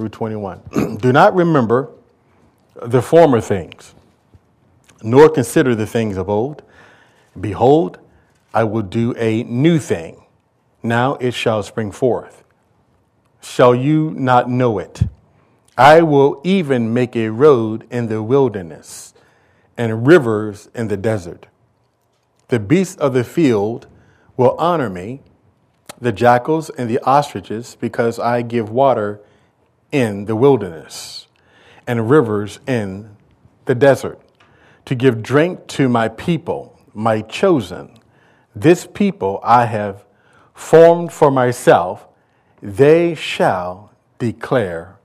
through 21. Do not remember the former things, nor consider the things of old. Behold, I will do a new thing. Now it shall spring forth. Shall you not know it? I will even make a road in the wilderness and rivers in the desert. The beasts of the field will honor me, the jackals and the ostriches, because I give water in the wilderness and rivers in the desert, to give drink to my people, my chosen. This people I have formed for myself, they shall declare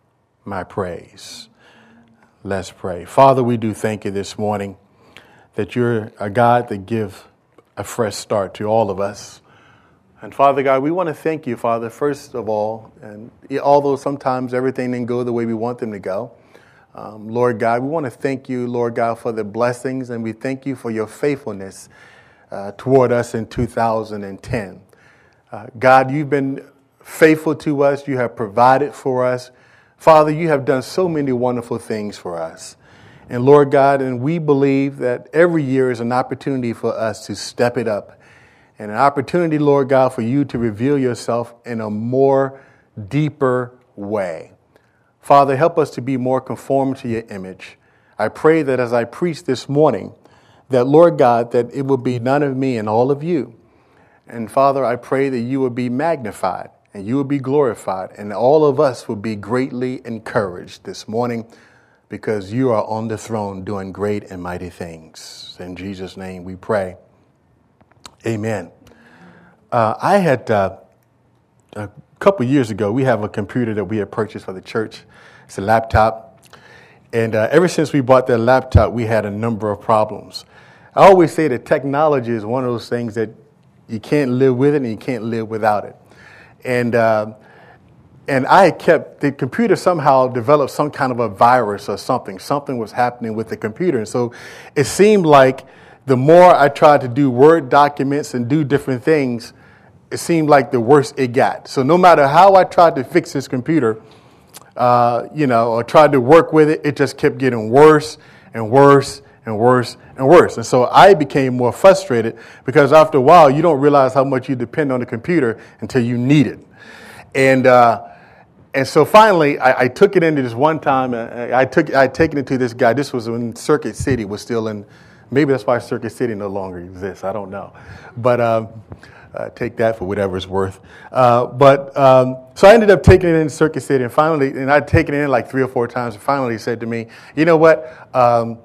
my praise. Let's pray. Father, we do thank you this morning that you're a God that gives a fresh start to all of us. And Father God, we want to thank you, Father, first of all, and although sometimes everything didn't go the way we want them to go, um, Lord God, we want to thank you, Lord God, for the blessings, and we thank you for your faithfulness uh, toward us in 2010. Uh, God, you've been faithful to us, you have provided for us. Father, you have done so many wonderful things for us. And Lord God, and we believe that every year is an opportunity for us to step it up and an opportunity, Lord God, for you to reveal yourself in a more deeper way. Father, help us to be more conformed to your image. I pray that as I preach this morning, that Lord God, that it will be none of me and all of you. And Father, I pray that you will be magnified and you will be glorified, and all of us will be greatly encouraged this morning because you are on the throne doing great and mighty things. In Jesus' name we pray. Amen. Uh, I had uh, a couple years ago, we have a computer that we had purchased for the church. It's a laptop. And uh, ever since we bought that laptop, we had a number of problems. I always say that technology is one of those things that you can't live with it and you can't live without it and uh, and I kept the computer somehow developed some kind of a virus or something. Something was happening with the computer, and so it seemed like the more I tried to do Word documents and do different things, it seemed like the worse it got. So no matter how I tried to fix this computer, uh, you know, or tried to work with it, it just kept getting worse and worse and worse and worse. And so I became more frustrated because after a while, you don't realize how much you depend on the computer until you need it. And, uh, and so finally, I, I, took it into this one time. Uh, I took I taken it to this guy. This was when Circuit City was still in. Maybe that's why Circuit City no longer exists. I don't know, but um, uh, take that for whatever it's worth. Uh, but um, so I ended up taking it in Circuit City, and finally, and I'd taken it in like three or four times. And finally, said to me, "You know what? Um,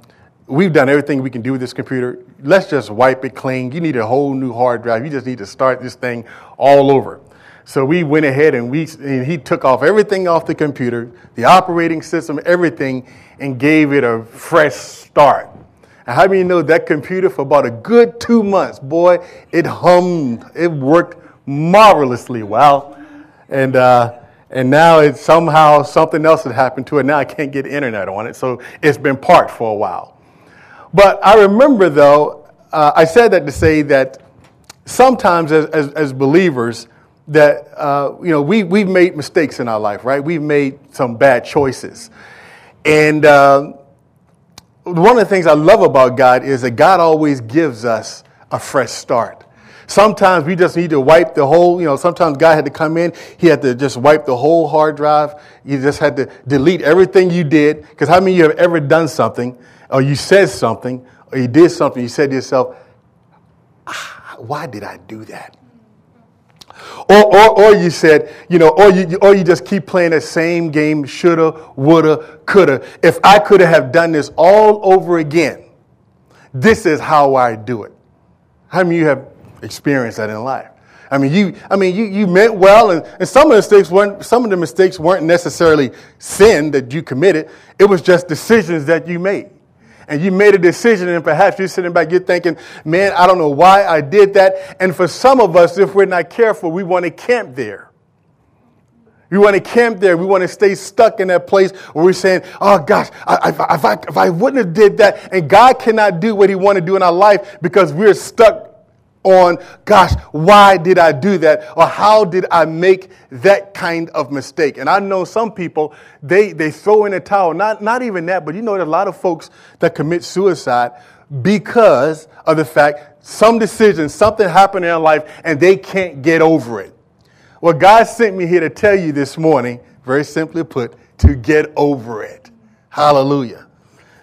we've done everything we can do with this computer. Let's just wipe it clean. You need a whole new hard drive. You just need to start this thing all over. So we went ahead and we and he took off everything off the computer, the operating system, everything, and gave it a fresh start. And how many know that computer for about a good two months, boy, it hummed, it worked marvelously well, and. Uh, and now it's somehow something else had happened to it. Now I can't get internet on it, so it's been parked for a while. But I remember, though, uh, I said that to say that sometimes as, as, as believers, that uh, you know we, we've made mistakes in our life, right? We've made some bad choices. And uh, one of the things I love about God is that God always gives us a fresh start. Sometimes we just need to wipe the whole, you know, sometimes God had to come in, he had to just wipe the whole hard drive. You just had to delete everything you did. Because how many of you have ever done something or you said something, or you did something, you said to yourself, ah, why did I do that? Or, or, or you said, you know, or you, or you just keep playing the same game, shoulda, woulda, coulda. If I could have done this all over again, this is how I do it. How many of you have experienced that in life? I mean, you, I mean, you, you meant well, and, and some of the mistakes weren't, some of the mistakes weren't necessarily sin that you committed. It was just decisions that you made and you made a decision, and perhaps you're sitting back, you're thinking, man, I don't know why I did that. And for some of us, if we're not careful, we want to camp there. We want to camp there. We want to stay stuck in that place where we're saying, oh gosh, I, I, if, I, if I wouldn't have did that, and God cannot do what he want to do in our life because we're stuck on, gosh, why did I do that? Or how did I make that kind of mistake? And I know some people, they, they throw in a towel. Not, not even that, but you know, there's a lot of folks that commit suicide because of the fact some decision, something happened in their life, and they can't get over it. Well, God sent me here to tell you this morning, very simply put, to get over it. Hallelujah.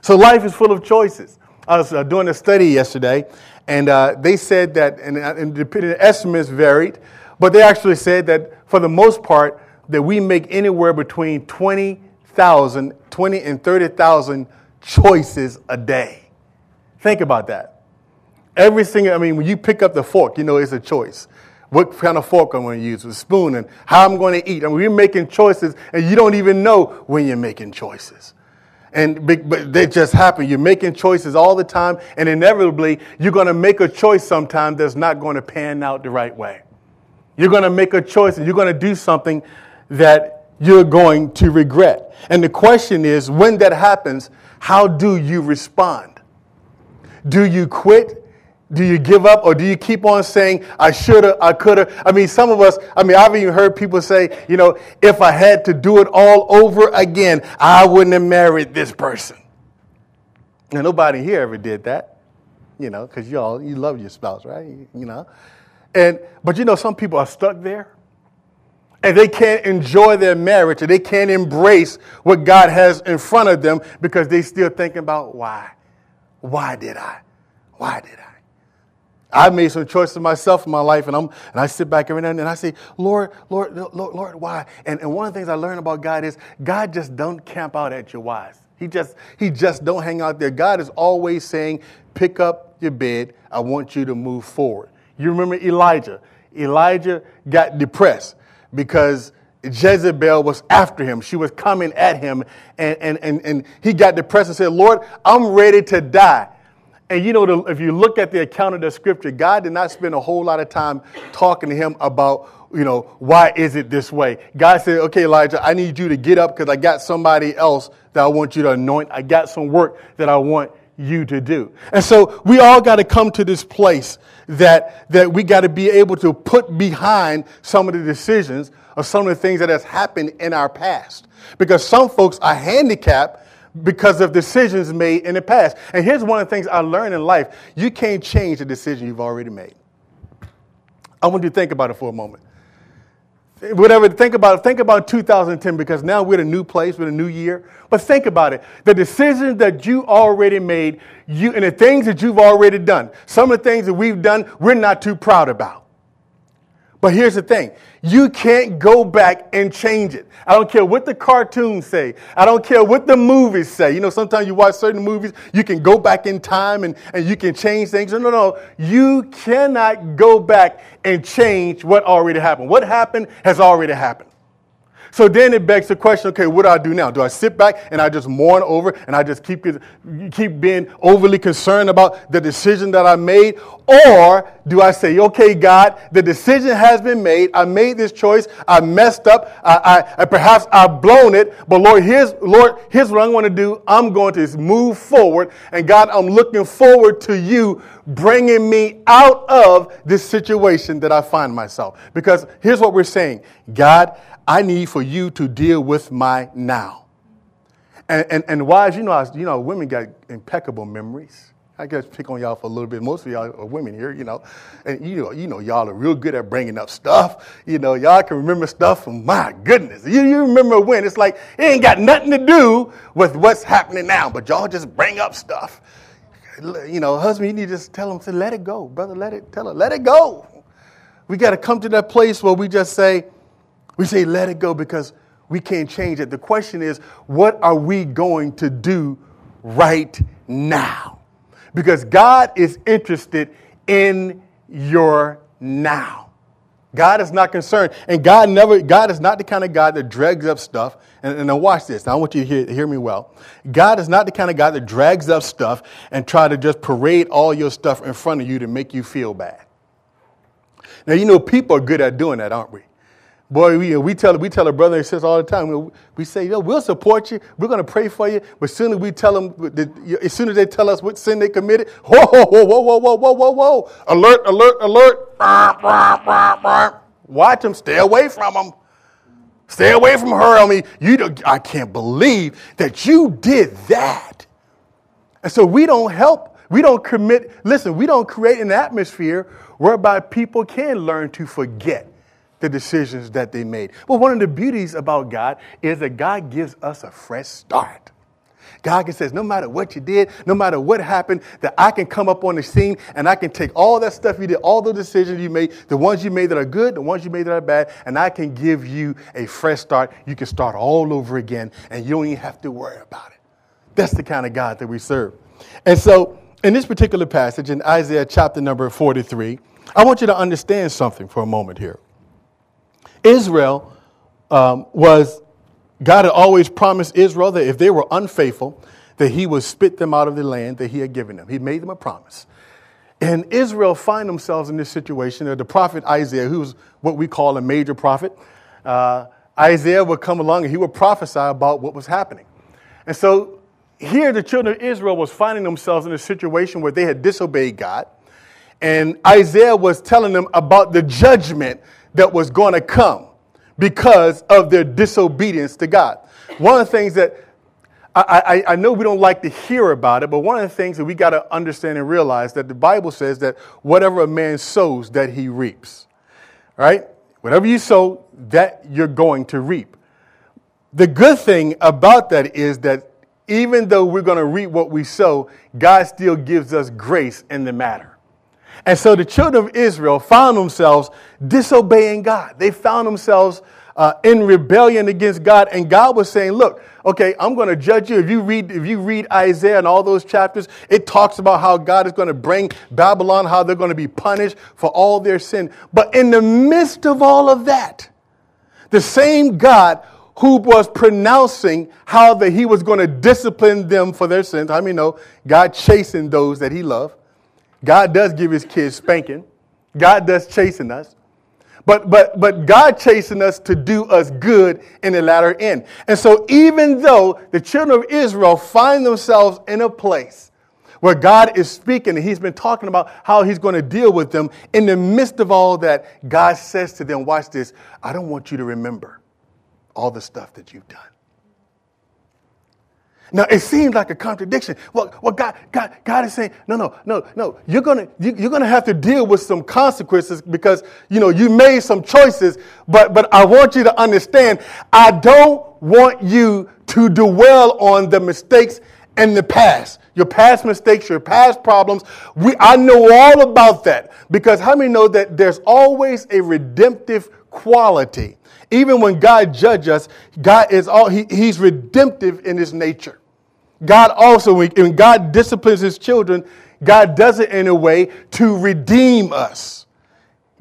So life is full of choices. I was uh, doing a study yesterday, and uh, they said that, and, uh, and estimates varied, but they actually said that for the most part, that we make anywhere between 20,000, 20 and 30,000 choices a day. Think about that. Every single, I mean, when you pick up the fork, you know it's a choice. What kind of fork I'm going to use, a spoon, and how I'm going to eat. I mean, you're making choices, and you don't even know when you're making choices. And but they just happen. You're making choices all the time, and inevitably, you're going to make a choice sometime that's not going to pan out the right way. You're going to make a choice, and you're going to do something that you're going to regret. And the question is, when that happens, how do you respond? Do you quit? Do you give up or do you keep on saying, I should have, I could have? I mean, some of us, I mean, I've even heard people say, you know, if I had to do it all over again, I wouldn't have married this person. And nobody here ever did that, you know, because you all, you love your spouse, right? You know? And, but you know, some people are stuck there and they can't enjoy their marriage or they can't embrace what God has in front of them because they still thinking about why. Why did I? Why did I? I made some choices myself in my life, and I'm and I sit back every now and then and I say, Lord, Lord, Lord, Lord, why? And, and one of the things I learned about God is God just don't camp out at your whys. He just he just don't hang out there. God is always saying, pick up your bed. I want you to move forward. You remember Elijah. Elijah got depressed because Jezebel was after him. She was coming at him, and, and, and, and he got depressed and said, Lord, I'm ready to die. And you know, the, if you look at the account of the scripture, God did not spend a whole lot of time talking to him about, you know, why is it this way? God said, okay, Elijah, I need you to get up because I got somebody else that I want you to anoint. I got some work that I want you to do. And so we all got to come to this place that, that we got to be able to put behind some of the decisions or some of the things that has happened in our past. Because some folks are handicapped because of decisions made in the past. And here's one of the things I learned in life you can't change a decision you've already made. I want you to think about it for a moment. Whatever, think about it. Think about 2010 because now we're in a new place, we're in a new year. But think about it. The decisions that you already made, you and the things that you've already done. Some of the things that we've done, we're not too proud about. But here's the thing you can't go back and change it. I don't care what the cartoons say. I don't care what the movies say. You know, sometimes you watch certain movies, you can go back in time and, and you can change things. No, no, no. You cannot go back and change what already happened. What happened has already happened. So then it begs the question okay, what do I do now? Do I sit back and I just mourn over and I just keep, keep being overly concerned about the decision that I made? Or do I say, okay, God, the decision has been made. I made this choice. I messed up. I, I, I perhaps I've blown it. But Lord, here's, Lord, here's what I'm going to do. I'm going to move forward. And God, I'm looking forward to you bringing me out of this situation that I find myself. Because here's what we're saying God, I need for you to deal with my now. And, and, and wives, you know, you know, women got impeccable memories. I guess pick on y'all for a little bit. Most of y'all are women here, you know, and you know, you know, y'all are real good at bringing up stuff. You know, y'all can remember stuff from my goodness. You, you remember when it's like it ain't got nothing to do with what's happening now, but y'all just bring up stuff. You know, husband, you need to just tell him to let it go, brother. Let it tell her, let it go. We got to come to that place where we just say, we say, let it go because we can't change it. The question is, what are we going to do right now? Because God is interested in your now. God is not concerned. And God never, God is not the kind of God that drags up stuff. And, and now watch this. Now I want you to hear, hear me well. God is not the kind of God that drags up stuff and try to just parade all your stuff in front of you to make you feel bad. Now, you know, people are good at doing that, aren't we? Boy, we, we, tell, we tell a brother and sister all the time, we say, Yo, we'll support you, we're going to pray for you, but as soon as we tell them, as soon as they tell us what sin they committed, whoa, whoa, whoa, whoa, whoa, whoa, whoa, whoa, alert, alert, alert. Watch them, stay away from them. Stay away from her. I mean, you I can't believe that you did that. And so we don't help, we don't commit, listen, we don't create an atmosphere whereby people can learn to forget the decisions that they made. But one of the beauties about God is that God gives us a fresh start. God can says, no matter what you did, no matter what happened, that I can come up on the scene and I can take all that stuff you did, all the decisions you made, the ones you made that are good, the ones you made that are bad, and I can give you a fresh start. You can start all over again and you don't even have to worry about it. That's the kind of God that we serve. And so, in this particular passage in Isaiah chapter number 43, I want you to understand something for a moment here. Israel um, was, God had always promised Israel that if they were unfaithful, that he would spit them out of the land that he had given them. He made them a promise. And Israel find themselves in this situation. The prophet Isaiah, who was what we call a major prophet, uh, Isaiah would come along and he would prophesy about what was happening. And so here the children of Israel was finding themselves in a situation where they had disobeyed God. And Isaiah was telling them about the judgment that was going to come because of their disobedience to God. One of the things that I, I, I, know we don't like to hear about it, but one of the things that we got to understand and realize that the Bible says that whatever a man sows, that he reaps. Right? Whatever you sow, that you're going to reap. The good thing about that is that even though we're going to reap what we sow, God still gives us grace in the matter. And so the children of Israel found themselves disobeying God. They found themselves uh, in rebellion against God. And God was saying, look, okay, I'm going to judge you. If you read, if you read Isaiah and all those chapters, it talks about how God is going to bring Babylon, how they're going to be punished for all their sin. But in the midst of all of that, the same God who was pronouncing how that he was going to discipline them for their sins. I mean, know God chastened those that he loved. God does give his kids spanking. God does chasten us. But, but, but God chasing us to do us good in the latter end. And so even though the children of Israel find themselves in a place where God is speaking and he's been talking about how he's going to deal with them, in the midst of all that, God says to them, watch this, I don't want you to remember all the stuff that you've done. Now it seems like a contradiction. Well, well God, God, God is saying, no, no, no, no. You're gonna, you, you're gonna have to deal with some consequences because you know you made some choices. But, but I want you to understand, I don't want you to dwell on the mistakes in the past, your past mistakes, your past problems. We, I know all about that because how many know that there's always a redemptive quality even when God judges us, God is all he, He's redemptive in his nature. God also, when God disciplines his children, God does it in a way to redeem us.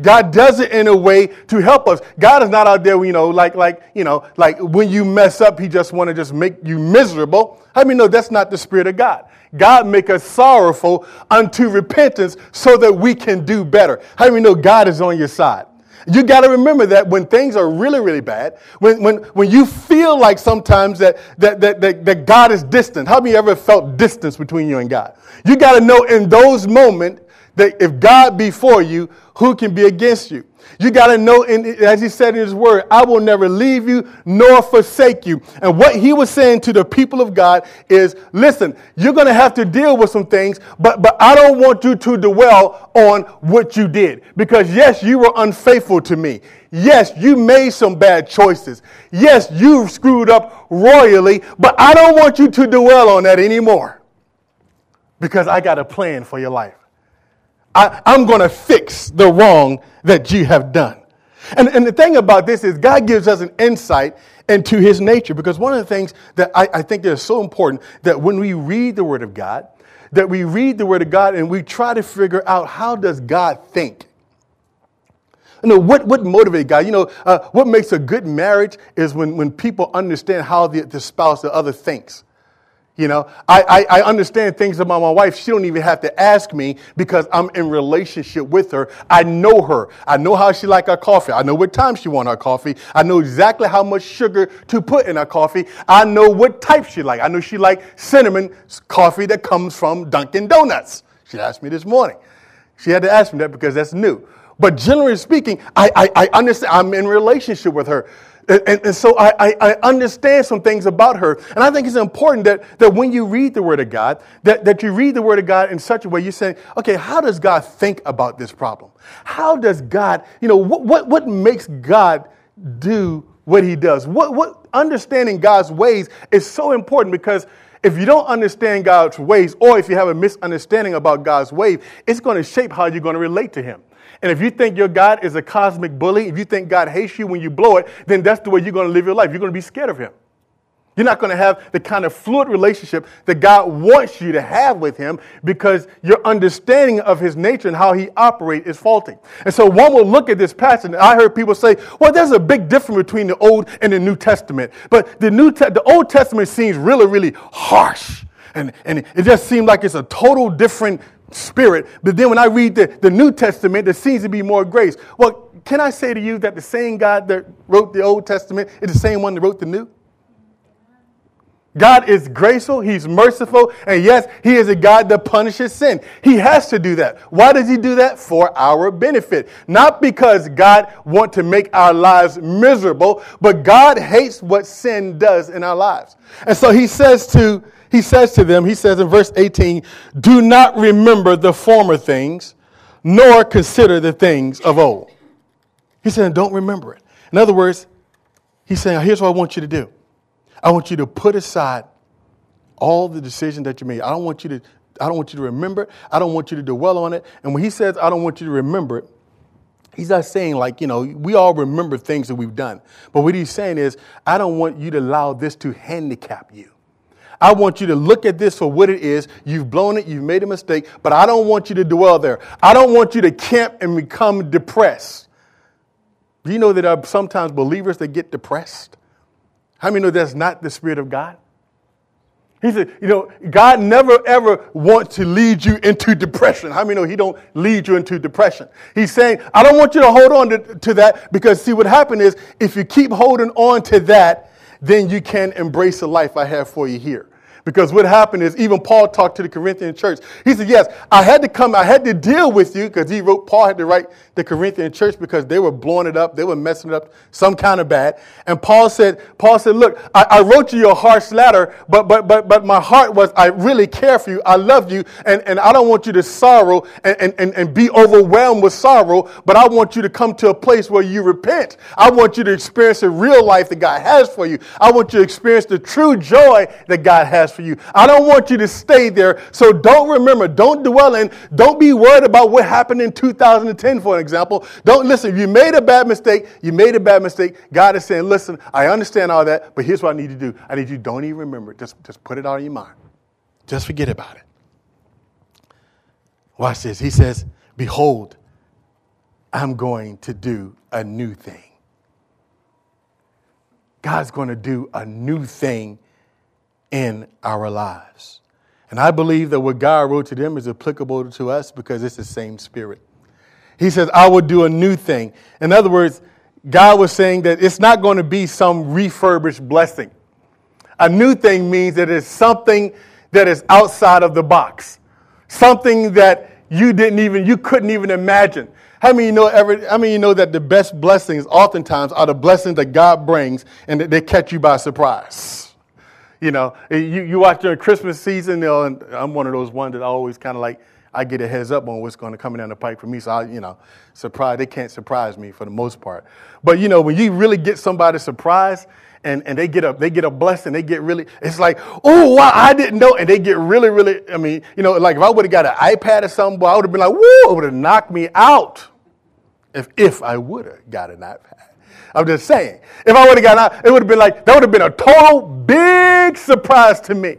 God does it in a way to help us. God is not out there, you know, like, like, you know, like when you mess up, he just want to just make you miserable. I mean, no, that's not the spirit of God. God make us sorrowful unto repentance so that we can do better. How many know God is on your side? You got to remember that when things are really, really bad, when, when, when you feel like sometimes that, that, that, that, that God is distant, how many ever felt distance between you and God? You got to know in those moments that if God be for you, who can be against you? You got to know, in, as he said in his word, I will never leave you nor forsake you. And what he was saying to the people of God is, listen, you're going to have to deal with some things, but, but I don't want you to dwell on what you did. Because yes, you were unfaithful to me. Yes, you made some bad choices. Yes, you screwed up royally, but I don't want you to dwell on that anymore. Because I got a plan for your life. I, am going to fix the wrong that you have done. And, and the thing about this is, God gives us an insight into his nature because one of the things that I, I think that is so important that when we read the Word of God, that we read the Word of God and we try to figure out how does God think? You know, what, what motivates God? You know, uh, what makes a good marriage is when, when people understand how the, the spouse, the other thinks. You know, I, I, I, understand things about my wife. She don't even have to ask me because I'm in relationship with her. I know her. I know how she like her coffee. I know what time she want her coffee. I know exactly how much sugar to put in her coffee. I know what type she like. I know she like cinnamon coffee that comes from Dunkin' Donuts. She asked me this morning. She had to ask me that because that's new. But generally speaking, I, I, I understand. I'm in relationship with her. And, and, so I, I, I, understand some things about her. And I think it's important that, that when you read the Word of God, that, that you read the Word of God in such a way you're saying, okay, how does God think about this problem? How does God, you know, what, what, what makes God do what he does? What, what understanding God's ways is so important because if you don't understand God's ways, or if you have a misunderstanding about God's ways, it's going to shape how you're going to relate to Him. And if you think your God is a cosmic bully, if you think God hates you when you blow it, then that's the way you're going to live your life. You're going to be scared of Him. You're not going to have the kind of fluid relationship that God wants you to have with Him because your understanding of His nature and how He operates is faulty. And so one will look at this passage, and I heard people say, well, there's a big difference between the Old and the New Testament. But the, New Te- the Old Testament seems really, really harsh. And, and it just seems like it's a total different spirit. But then when I read the, the New Testament, there seems to be more grace. Well, can I say to you that the same God that wrote the Old Testament is the same one that wrote the New? God is graceful, He's merciful, and yes, He is a God that punishes sin. He has to do that. Why does He do that? For our benefit. Not because God wants to make our lives miserable, but God hates what sin does in our lives. And so He says to he says to them, he says in verse 18, do not remember the former things, nor consider the things of old. He said, don't remember it. In other words, he's saying, here's what I want you to do. I want you to put aside all the decisions that you made. I don't want you to, I don't want you to remember. I don't want you to dwell on it. And when he says, I don't want you to remember it, He's not saying, like, you know, we all remember things that we've done. But what he's saying is, I don't want you to allow this to handicap you. I want you to look at this for what it is. You've blown it, you've made a mistake, but I don't want you to dwell there. I don't want you to camp and become depressed. Do you know that are sometimes believers that get depressed? How many know that's not the Spirit of God? He said, you know, God never ever wants to lead you into depression. How many know He don't lead you into depression? He's saying, I don't want you to hold on to, to that because see what happened is if you keep holding on to that, then you can embrace the life I have for you here. Because what happened is, even Paul talked to the Corinthian church. He said, Yes, I had to come, I had to deal with you, because he wrote, Paul had to write the Corinthian church because they were blowing it up, they were messing it up some kind of bad. And Paul said, Paul said, Look, I, I wrote you a harsh letter, but but but but my heart was I really care for you, I love you, and, and I don't want you to sorrow and, and, and be overwhelmed with sorrow, but I want you to come to a place where you repent. I want you to experience the real life that God has for you. I want you to experience the true joy that God has for you. I don't want you to stay there. So don't remember, don't dwell in, don't be worried about what happened in 2010, for an example. Don't listen, you made a bad mistake, you made a bad mistake. God is saying, listen, I understand all that, but here's what I need to do. I need you don't even remember it. Just, just put it out of your mind. Just forget about it. Watch this. He says, Behold, I'm going to do a new thing. God's going to do a new thing in our lives. And I believe that what God wrote to them is applicable to us because it's the same spirit. He says, I will do a new thing. In other words, God was saying that it's not going to be some refurbished blessing. A new thing means that it's something that is outside of the box, something that you didn't even, you couldn't even imagine. How many you know every, I mean you know that the best blessings oftentimes are the blessings that God brings and that they catch you by surprise? You know, eh, you, you watch during Christmas season, you know, and I'm one of those ones that always kind of like, I get a heads up on what's going to come down the pipe for me. So I, you know, surprise, they can't surprise me for the most part. But you know, when you really get somebody surprised and, and they get a they get a blessing, they get really, it's like, oh wow, I didn't know. And they get really, really, I mean, you know, like if I would have got an iPad or something, I would have been like, woo, it would have knocked me out. If if I would have got an iPad. I'm just saying. If I would have gotten out, it would have been like, that would have been a total big surprise to me.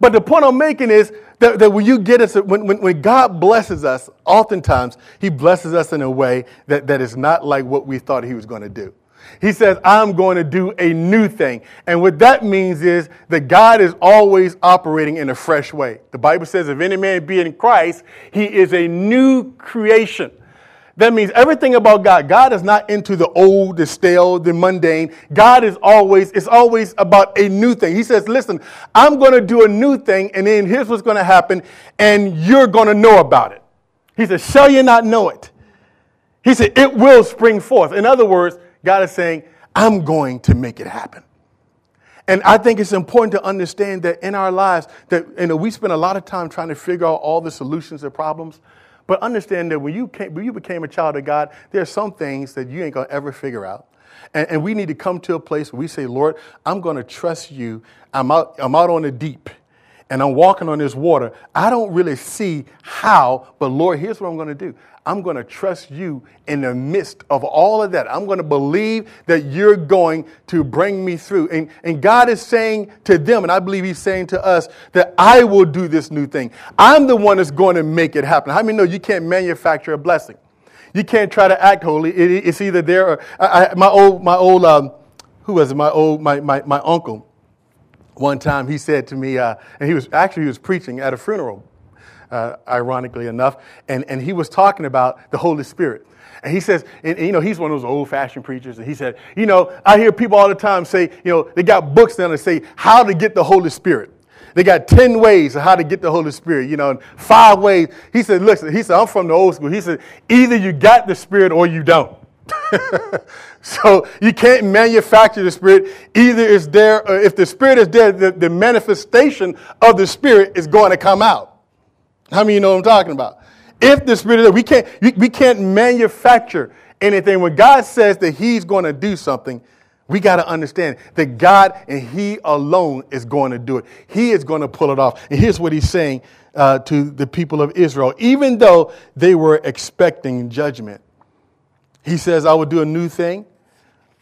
But the point I'm making is that, that when you get us, when, when, when God blesses us, oftentimes He blesses us in a way that, that is not like what we thought He was going to do. He says, I'm going to do a new thing. And what that means is that God is always operating in a fresh way. The Bible says, if any man be in Christ, he is a new creation. That means everything about God. God is not into the old, the stale, the mundane. God is always, it's always about a new thing. He says, listen, I'm going to do a new thing, and then here's what's going to happen, and you're going to know about it. He says, shall you not know it? He said, it will spring forth. In other words, God is saying, I'm going to make it happen. And I think it's important to understand that in our lives, that you know, we spend a lot of time trying to figure out all the solutions to problems. But understand that when you, came, when you became a child of God, there are some things that you ain't going to ever figure out. And, and, we need to come to a place where we say, Lord, I'm going to trust you. I'm out, I'm out on the deep and I'm walking on this water. I don't really see how, but Lord, here's what I'm going to do. I'm going to trust you in the midst of all of that. I'm going to believe that you're going to bring me through. And, and God is saying to them, and I believe He's saying to us, that I will do this new thing. I'm the one that's going to make it happen. How many know you can't manufacture a blessing? You can't try to act holy. It, it's either there or I, I, my old, my old, um, who was it? My old, my, my, my uncle. One time he said to me, uh, and he was actually he was preaching at a funeral uh, ironically enough, and, and he was talking about the Holy Spirit. And he says, and, and, you know, he's one of those old fashioned preachers. And he said, you know, I hear people all the time say, you know, they got books down that say how to get the Holy Spirit. They got 10 ways of how to get the Holy Spirit, you know, five ways. He said, listen, he said, I'm from the old school. He said, either you got the Spirit or you don't. so you can't manufacture the Spirit. Either it's there, or if the Spirit is there, the, the manifestation of the Spirit is going to come out. How many of you know what I'm talking about? If the Spirit is there, we can't, we can't manufacture anything. When God says that He's going to do something, we got to understand that God and He alone is going to do it. He is going to pull it off. And here's what He's saying uh, to the people of Israel, even though they were expecting judgment. He says, I will do a new thing,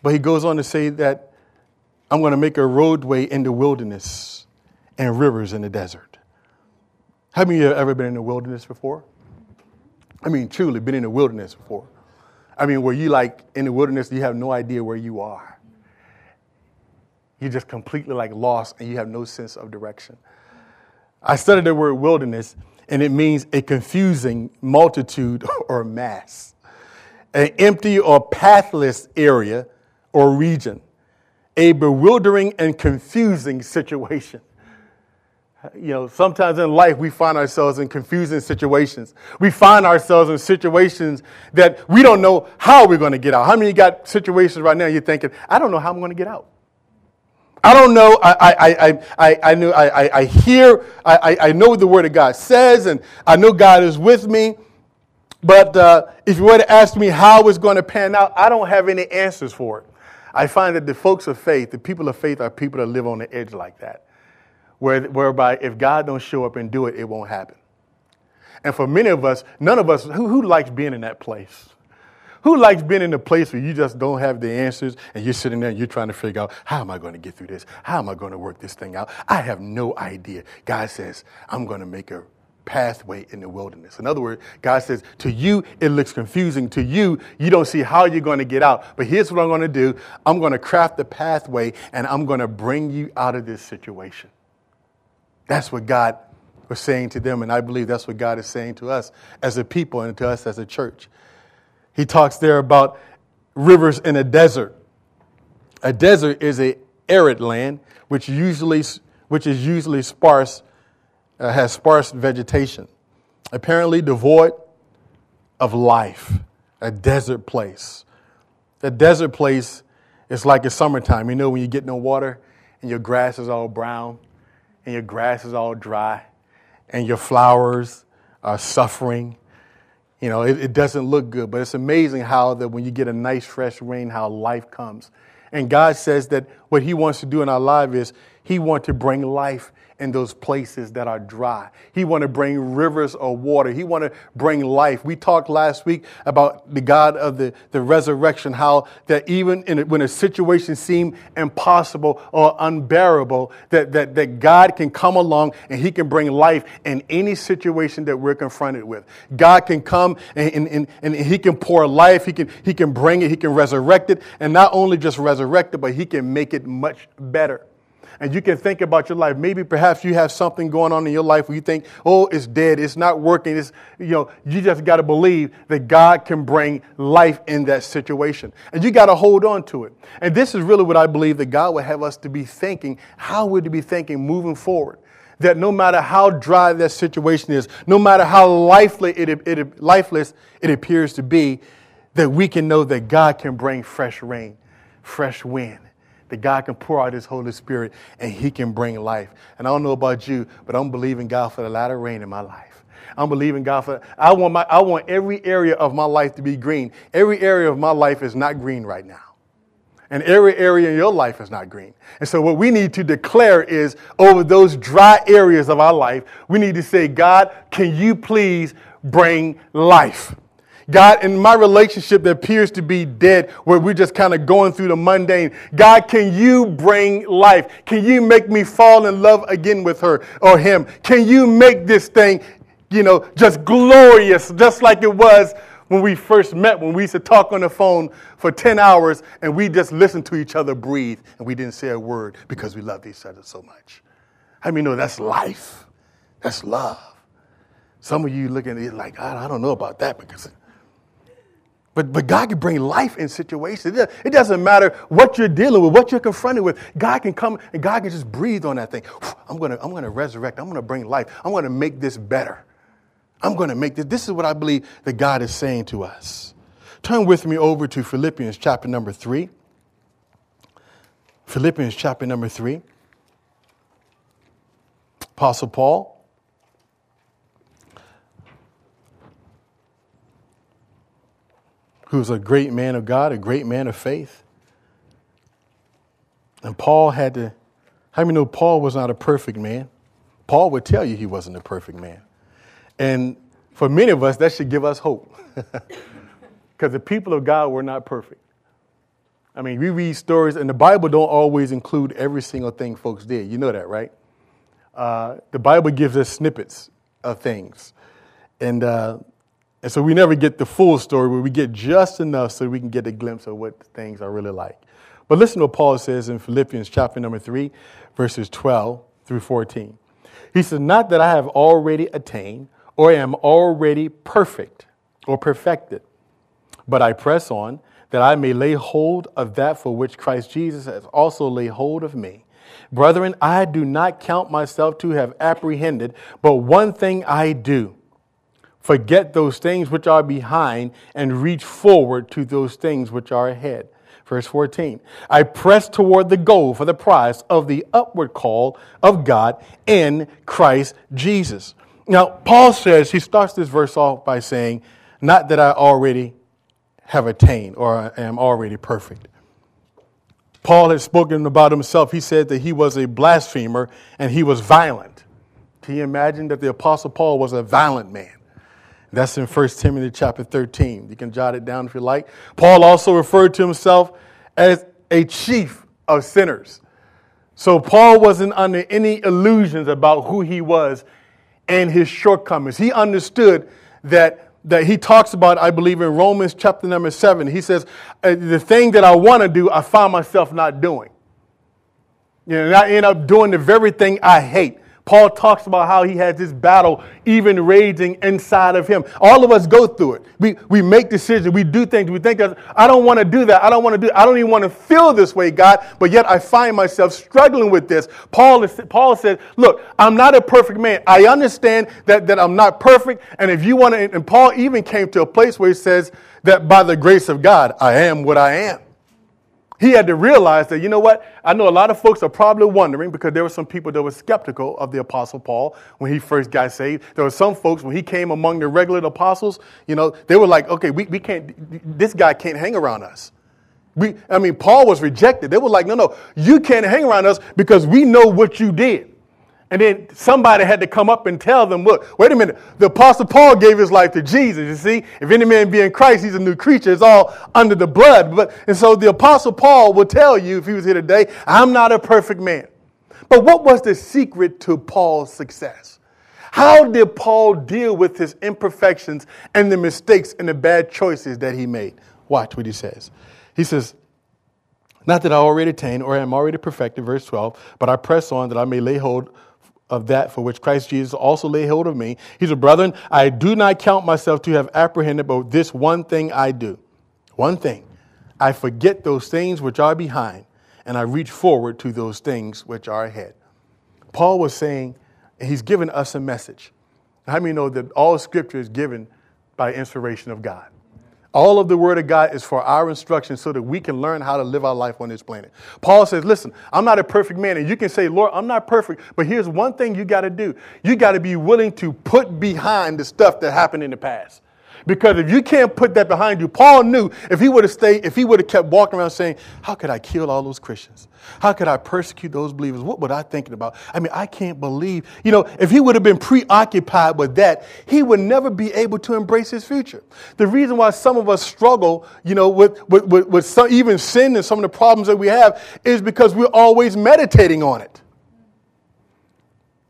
but He goes on to say that I'm going to make a roadway in the wilderness and rivers in the desert. Of you ever been in the wilderness before? I mean, truly been in the wilderness before. I mean, where you like in the wilderness, you have no idea where you are. You're just completely like lost and you have no sense of direction. I studied the word wilderness, and it means a confusing multitude or mass, an empty or pathless area or region, a bewildering and confusing situation you know, sometimes in life we find ourselves in confusing situations. We find ourselves in situations that we don't know how we're going to get out. How many got situations right now you're thinking, I don't know how I'm going to get out? I don't know. I, I, I, I, I, knew, I, I hear, I, I know what the Word of God says, and I know God is with me. But uh, if you were to ask me how it's going to pan out, I don't have any answers for it. I find that the folks of faith, the people of faith, are people that live on the edge like that where, whereby if God don't show up and do it, it won't happen. And for many of us, none of us, who, who likes being in that place? Who likes being in a place where you just don't have the answers and you're sitting there and you're trying to figure out, how am I going to get through this? How am I going to work this thing out? I have no idea. God says, I'm going to make a pathway in the wilderness. In other words, God says, to you, it looks confusing. To you, you don't see how you're going to get out. But here's what I'm going to do I'm going to craft the pathway and I'm going to bring you out of this situation. That's what God was saying to them, and I believe that's what God is saying to us as a people and to us as a church. He talks there about rivers in a desert. A desert is a arid land which usually which is usually sparse uh, has sparse vegetation. Apparently devoid of life. A desert place. A desert place is like a summertime. You know when you get no water and your grass is all brown and your grass is all dry and your flowers are suffering. You know, it, it, doesn't look good, but it's amazing how that when you get a nice fresh rain, how life comes. And God says that what He wants to do in our life is He wants to bring life in those places that are dry. He want to bring rivers of water. He want to bring life. We talked last week about the God of the, the resurrection, how that even a, when a situation seemed impossible or unbearable, that, that, that God can come along and he can bring life in any situation that we're confronted with. God can come and, and, and, and he can pour life. He can, he can bring it. He can resurrect it. And not only just resurrect it, but he can make it much better and you can think about your life. Maybe perhaps you have something going on in your life where you think, oh, it's dead, it's not working. It's, you know, you just got to believe that God can bring life in that situation. And you got to hold on to it. And this is really what I believe that God would have us to be thinking. How we be thinking moving forward? That no matter how dry that situation is, no matter how it, it, lifeless it appears to be, that we can know that God can bring fresh rain, fresh wind that God can pour out His Holy Spirit and He can bring life. And I don't know about you, but I'm believing God for the latter rain in my life. I'm believing God for I want my I want every area of my life to be green. Every area of my life is not green right now. And every area in your life is not green. And so what we need to declare is over those dry areas of our life, we need to say, God, can you please bring life? God, in my relationship that appears to be dead, where we're just kind of going through the mundane, God, can you bring life? Can you make me fall in love again with her or him? Can you make this thing, you know, just glorious, just like it was when we first met, when we used to talk on the phone for 10 hours and we just listened to each other breathe and we didn't say a word because we loved each other so much? I mean, no, that's life. That's love. Some of you looking at it like, I don't know about that because but, but God can bring life in situations. It doesn't matter what you're dealing with, what you're confronted with. God can come and God can just breathe on that thing. I'm going to I'm to resurrect. I'm going to bring life. I'm going to make this better. I'm going to make this. This is what I believe that God is saying to us. Turn with me over to Philippians chapter number 3. Philippians chapter number 3. Apostle Paul who's a great man of God, a great man of faith. And Paul had to, how many know Paul was not a perfect man? Paul would tell you he wasn't a perfect man. And for many of us, that should give us hope. Because the people of God were not perfect. I mean, we read stories, and the Bible don't always include every single thing folks did. You know that, right? Uh, the Bible gives us snippets of things. And uh, and so we never get the full story, but we get just enough so we can get a glimpse of what things are really like. But listen to what Paul says in Philippians chapter number 3, verses 12 through 14. He says, Not that I have already attained or am already perfect or perfected, but I press on that I may lay hold of that for which Christ Jesus has also laid hold of me. Brethren, I do not count myself to have apprehended, but one thing I do Forget those things which are behind and reach forward to those things which are ahead. Verse 14 I press toward the goal for the prize of the upward call of God in Christ Jesus. Now, Paul says, he starts this verse off by saying, Not that I already have attained or I am already perfect. Paul has spoken about himself. He said that he was a blasphemer and he was violent. Can you imagine that the Apostle Paul was a violent man? That's in 1 Timothy chapter 13. You can jot it down if you like. Paul also referred to himself as a chief of sinners. So Paul wasn't under any illusions about who he was and his shortcomings. He understood that, that he talks about, I believe, in Romans chapter number 7. He says, uh, The thing that I want to do, I find myself not doing. You know, and I end up doing the very thing I hate. Paul talks about how he has this battle even raging inside of him. All of us go through it. We, we make decisions, we do things, we think that I don't want to do that. I don't want to do I don't even want to feel this way, God, but yet I find myself struggling with this. Paul, is, Paul said, Look, I'm not a perfect man. I understand that, that I'm not perfect. And if you want to, and Paul even came to a place where he says that by the grace of God, I am what I am. He had to realize that, you know what? I know a lot of folks are probably wondering because there were some people that were skeptical of the Apostle Paul when he first got saved. There were some folks when he came among the regular apostles, you know, they were like, okay, we, we can't, this guy can't hang around us. We, I mean, Paul was rejected. They were like, no, no, you can't hang around us because we know what you did. And then somebody had to come up and tell them, look, wait a minute. The Apostle Paul gave his life to Jesus. You see, if any man be in Christ, he's a new creature. It's all under the blood. But, and so the Apostle Paul will tell you, if he was here today, I'm not a perfect man. But what was the secret to Paul's success? How did Paul deal with his imperfections and the mistakes and the bad choices that he made? Watch what he says. He says, Not that I already attained or am already perfected, verse 12, but I press on that I may lay hold of that for which Christ Jesus also lay hold of me. He said, Brethren, I do not count myself to have apprehended, but this one thing I do. One thing. I forget those things which are behind, and I reach forward to those things which are ahead. Paul was saying, and he's given us a message. How many know that all scripture is given by inspiration of God? All of the Word of God is for our instruction so that we can learn how to live our life on this planet. Paul says, Listen, I'm not a perfect man. And you can say, Lord, I'm not perfect. But here's one thing you got to do you got to be willing to put behind the stuff that happened in the past. Because if you can't put that behind you, Paul knew if he would have stayed, if he would have kept walking around saying, How could I kill all those Christians? How could I persecute those believers? What would I thinking about? I mean, I can't believe, you know, if he would have been preoccupied with that, he would never be able to embrace his future. The reason why some of us struggle, you know, with, with, with, with some, even sin and some of the problems that we have is because we're always meditating on it.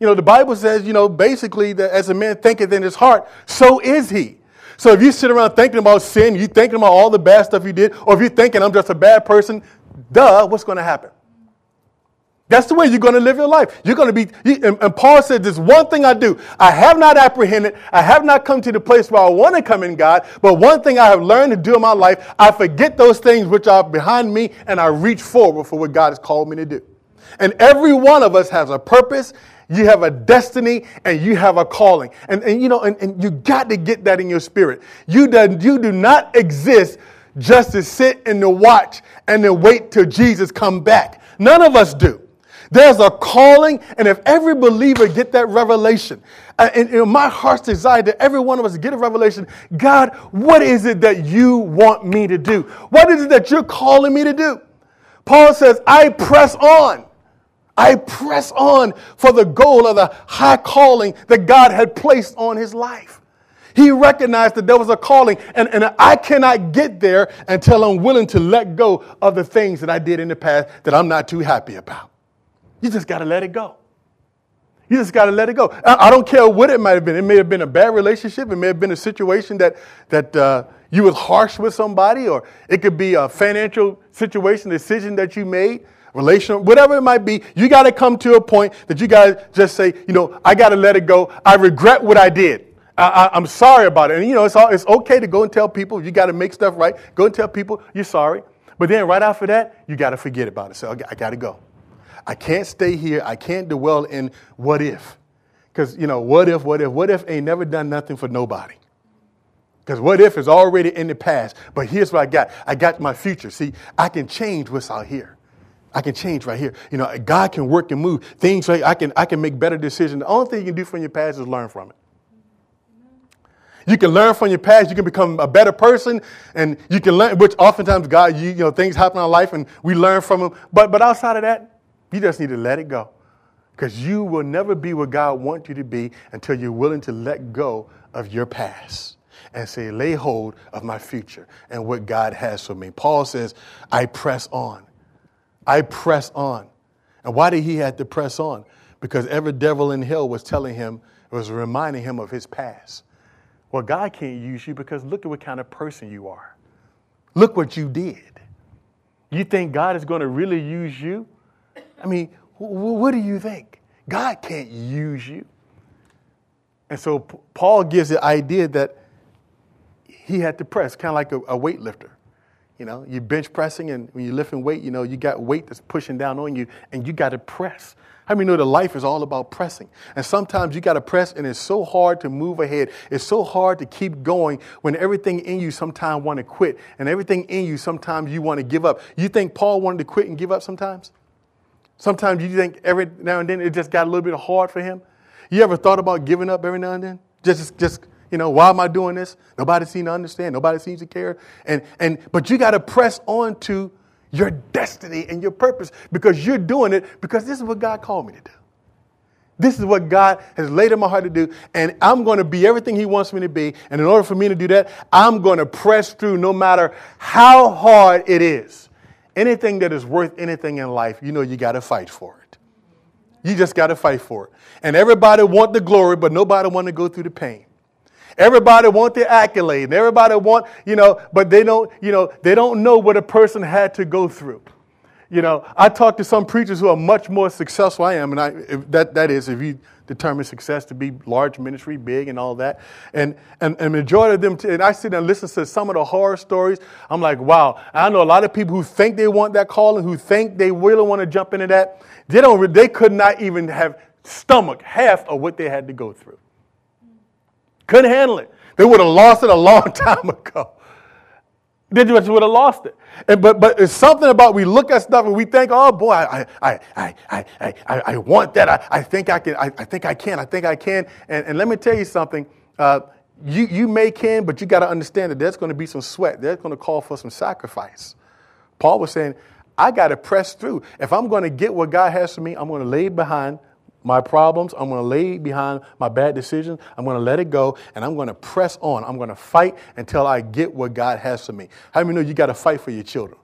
You know, the Bible says, you know, basically that as a man thinketh in his heart, so is he. So if you sit around thinking about sin, you thinking about all the bad stuff you did, or if you're thinking I'm just a bad person, duh, what's going to happen? That's the way you're going to live your life. You're going to be, and, Paul said, This one thing I do. I have not apprehended, I have not come to the place where I want to come in God, but one thing I have learned to do in my life, I forget those things which are behind me and I reach forward for what God has called me to do. And every one of us has a purpose you have a destiny and you have a calling. And, and you know, and, and you got to get that in your spirit. You do, you do not exist just to sit and to watch and to wait till Jesus come back. None of us do. There's a calling, and if every believer get that revelation, uh, and, and my heart's desire that every one of us get a revelation, God, what is it that you want me to do? What is it that you're calling me to do? Paul says, I press on. I press on for the goal of the high calling that God had placed on his life. He recognized that there was a calling, and, and I cannot get there until I'm willing to let go of the things that I did in the past that I'm not too happy about. You just got to let it go. You just got to let it go. I, don't care what it might have been. It may have been a bad relationship. It may have been a situation that, that uh, you was harsh with somebody, or it could be a financial situation, decision that you made relational, whatever it might be, you got to come to a point that you to just say, you know, I got to let it go. I regret what I did. I, am sorry about it. And, you know, it's, all, it's okay to go and tell people, you got to make stuff right. Go and tell people you're sorry. But then right after that, you got to forget about it. So I, I got to go. I can't stay here. I can't dwell in what if. Because, you know, what if, what if, what if ain't never done nothing for nobody. Because what if is already in the past. But here's what I got I got my future. See, I can change what's out here. I can change right here. You know, God can work and move things. Right, I can I can make better decisions. The only thing you can do from your past is learn from it. You can learn from your past. You can become a better person, and you can learn. Which oftentimes God, you, you know, things happen in our life, and we learn from them. But but outside of that, you just need to let it go, because you will never be what God wants you to be until you're willing to let go of your past and say, lay hold of my future and what God has for me. Paul says, I press on. I press on. And why did he have to press on? Because every devil in hell was telling him, was reminding him of his past. Well, God can't use you because look at what kind of person you are. Look what you did. You think God is going to really use you? I mean, what do you think? God can't use you. And so Paul gives the idea that he had to press, kind of like a, a weightlifter. You know, you bench pressing, and when you're lifting weight, you know, you got weight that's pushing down on you, and you got to press. How many know that life is all about pressing? And sometimes you got to press, and it's so hard to move ahead. It's so hard to keep going when everything in you sometimes want to quit, and everything in you sometimes you want to give up. You think Paul wanted to quit and give up sometimes? Sometimes you think every now and then it just got a little bit hard for him. You ever thought about giving up every now and then? Just, just You know, why am I doing this? Nobody seems to understand. Nobody seems to care. And, and, but you got to press on to your destiny and your purpose because you're doing it because this is what God called me to do. This is what God has laid in my heart to do, and I'm going to be everything He wants me to be. And in order for me to do that, I'm going to press through no matter how hard it is. Anything that is worth anything in life, you know you got to fight for it. You just got to fight for it. And everybody want the glory, but nobody want to go through the pain. Everybody want the accolade. And everybody want, you know, but they don't, you know, they don't know what a person had to go through. You know, I talk to some preachers who are much more successful I am, and I, that, that is if you determine success to be large ministry, big, and all that. And and, and majority of them, and I sit and listen to some of the horror stories. I'm like, wow. I know a lot of people who think they want that calling, who think they really want to jump into that. They don't. They could not even have stomach half of what they had to go through. Couldn't handle it. They would have lost it a long time ago. They would have lost it. And, but, but it's something about we look at stuff and we think, oh boy, I, I, I, I, I, I want that. I, I think I can. I, I think I can. I think I can. And, and let me tell you something. Uh, you, you may can, but you got to understand that there's going to be some sweat. There's going to call for some sacrifice. Paul was saying, I got to press through. If I'm going to get what God has for me, I'm going to lay behind my problems. I'm going to lay behind my bad decisions. I'm going to let it go and I'm going to press on. I'm going to fight until I get what God has for me. How many know you got to fight for your children?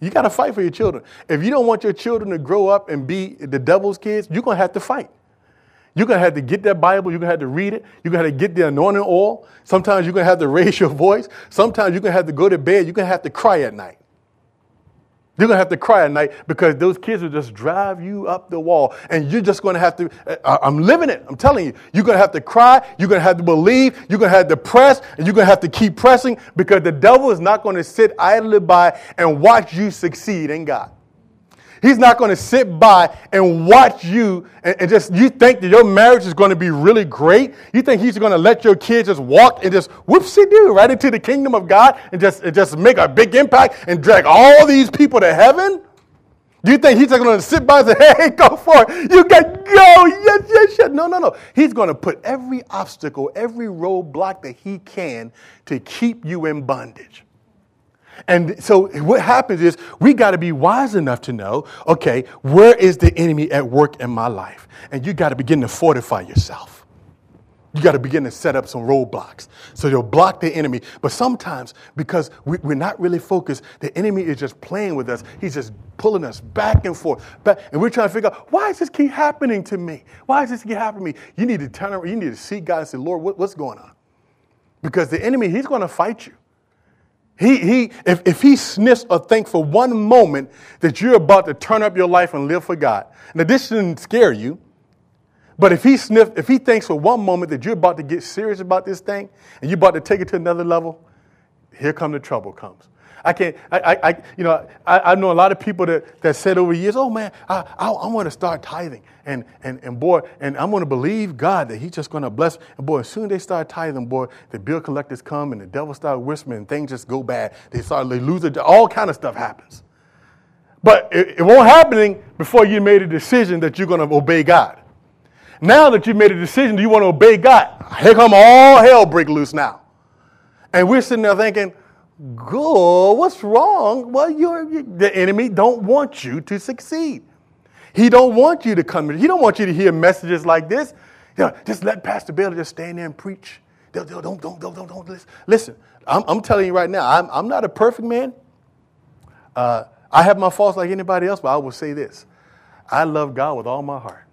You got to fight for your children. If you don't want your children to grow up and be the devil's kids, you're going to have to fight. You're going to have to get that Bible. You're going to have to read it. You're going to have to get the anointing oil. Sometimes you're going to have to raise your voice. Sometimes you're going to have to go to bed. You're going to have to cry at night. You're going to have to cry at night because those kids will just drive you up the wall. And you're just going to have to, uh, I'm living it. I'm telling you. You're going to have to cry. You're going to have to believe. You're going to have to press. And you're going to have to keep pressing because the devil is not going to sit idly by and watch you succeed in God. He's not going to sit by and watch you and, and, just, you think that your marriage is going to be really great. You think he's going to let your kids just walk and just whoopsie do right into the kingdom of God and just, and just make a big impact and drag all these people to heaven? Do you think he's going to sit by and say, hey, go for it? You can go. Yes, yes, yes. No, no, no. He's going to put every obstacle, every roadblock that he can to keep you in bondage. And so what happens is we got to be wise enough to know, okay, where is the enemy at work in my life? And you got to begin to fortify yourself. You got to begin to set up some roadblocks. So you'll block the enemy. But sometimes, because we, are not really focused, the enemy is just playing with us. He's just pulling us back and forth. Back, and we're trying to figure out, why does this keep happening to me? Why does this keep happening to me? You need to turn around. You need to seek God and say, Lord, what, what's going on? Because the enemy, he's going to fight you. He, he, if, if he sniffs or thinks for one moment that you're about to turn up your life and live for God, now this shouldn't scare you, but if he sniffs, if he thinks for one moment that you're about to get serious about this thing and you're about to take it to another level, here come the trouble comes. I can't, I, I, you know, I, I, know a lot of people that, that said over years, oh man, I, I, I want to start tithing. And, and, and boy, and I'm going to believe God that he's just going to bless. And boy, as soon as they start tithing, boy, the bill collectors come and the devil start whispering and things just go bad. They start, they lose it. All kind of stuff happens. But it, it won't happen before you made a decision that you're going to obey God. Now that you've made a decision, do you want to obey God? Here come all hell break loose now. And we're sitting there thinking, Good. What's wrong? Well, you're, you, the enemy don't want you to succeed. He don't want you to come. He don't want you to hear messages like this. You know, just let Pastor Bill just stand there and preach. Don't, don't, don't, don't, don't, don't listen. Listen, I'm, I'm telling you right now, I'm, I'm not a perfect man. Uh, I have my faults like anybody else, but I will say this. I love God with all my heart.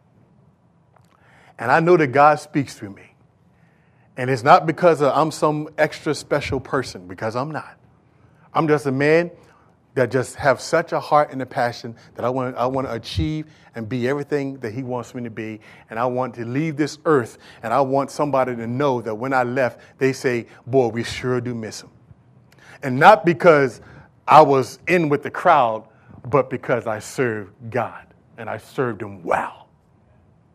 And I know that God speaks through me. And it's not because I'm some extra special person, because I'm not. I'm just a man that just have such a heart and a passion that I want, I want to achieve and be everything that he wants me to be. And I want to leave this earth, and I want somebody to know that when I left, they say, boy, we sure do miss him. And not because I was in with the crowd, but because I served God and I served him well.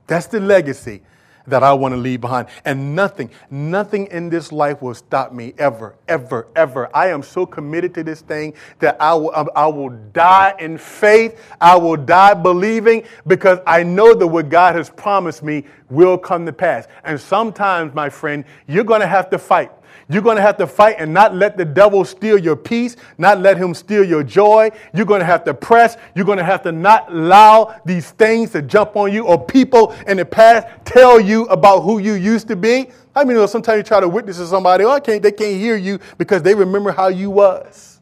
That's the legacy that I want to leave behind. And nothing, nothing in this life will stop me ever, ever, ever. I am so committed to this thing that I will, um, I will die in faith. I will die believing because I know that what God has promised me will come to pass. And sometimes, my friend, you're going to have to fight. You're going to have to fight and not let the devil steal your peace, not let him steal your joy. You're going to have to press. You're going to have to not allow these things to jump on you or people in the past tell you about who you used to be. I mean, you know, sometimes you try to witness to somebody, oh, I can't, they can't hear you because they remember how you was.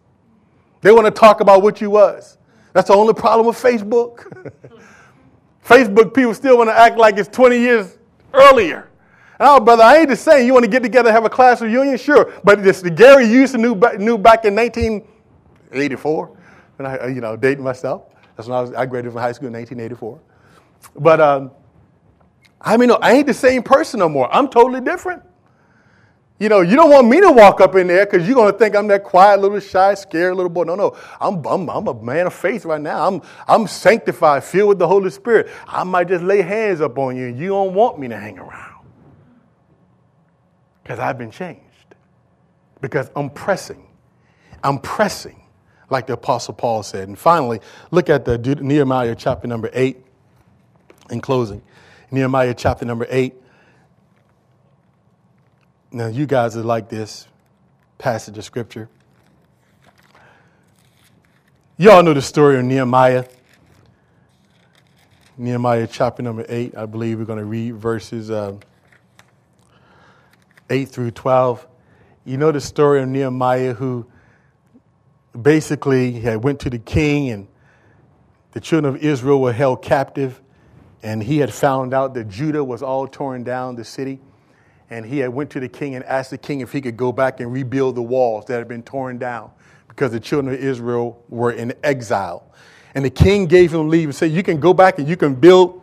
They want to talk about what you was. That's the only problem with Facebook. Facebook people still want to act like it's 20 years earlier. Oh, brother, I ain't just saying you want to get together have a class reunion, sure. But this Gary to knew, knew back in 1984, and I, you know, dating myself. That's when I was I graduated from high school in 1984. But um, I mean, no, I ain't the same person no more. I'm totally different. You know, you don't want me to walk up in there because you're going to think I'm that quiet, little shy, scared little boy. No, no. I'm, I'm, I'm a man of faith right now. I'm, I'm sanctified, filled with the Holy Spirit. I might just lay hands up on you and you don't want me to hang around. Because I've been changed. Because I'm pressing. I'm pressing, like the Apostle Paul said. And finally, look at the Nehemiah chapter number 8 in closing. Nehemiah chapter number 8. Now, you guys are like this passage of scripture. You all know the story of Nehemiah. Nehemiah chapter number 8. I believe we're going to read verses. Uh, 8 through 12. You know the story of Nehemiah who basically had went to the king and the children of Israel were held captive and he had found out that Judah was all torn down the city and he had went to the king and asked the king if he could go back and rebuild the walls that had been torn down because the children of Israel were in exile. And the king gave him leave and said, You can go back and you can build